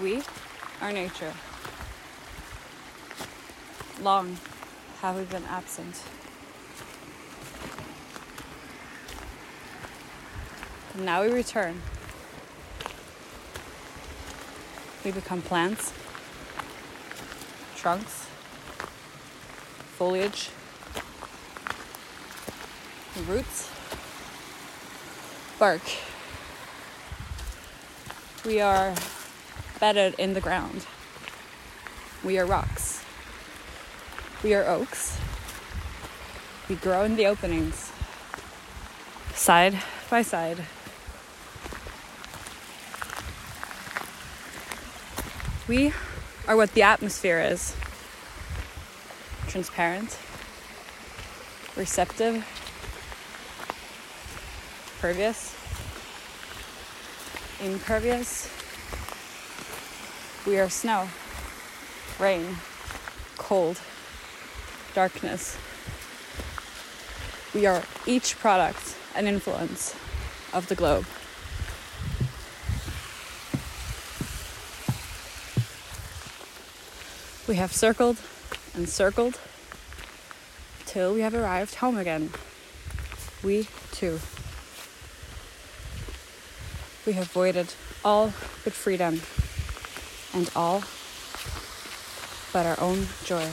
We are nature. Long have we been absent. And now we return. We become plants, trunks, foliage, roots, bark. We are bedded in the ground. We are rocks. We are oaks. We grow in the openings, side by side. We are what the atmosphere is transparent, receptive, pervious, impervious. We are snow, rain, cold, darkness. We are each product and influence of the globe. We have circled and circled till we have arrived home again. We two. We have voided all but freedom and all but our own joy.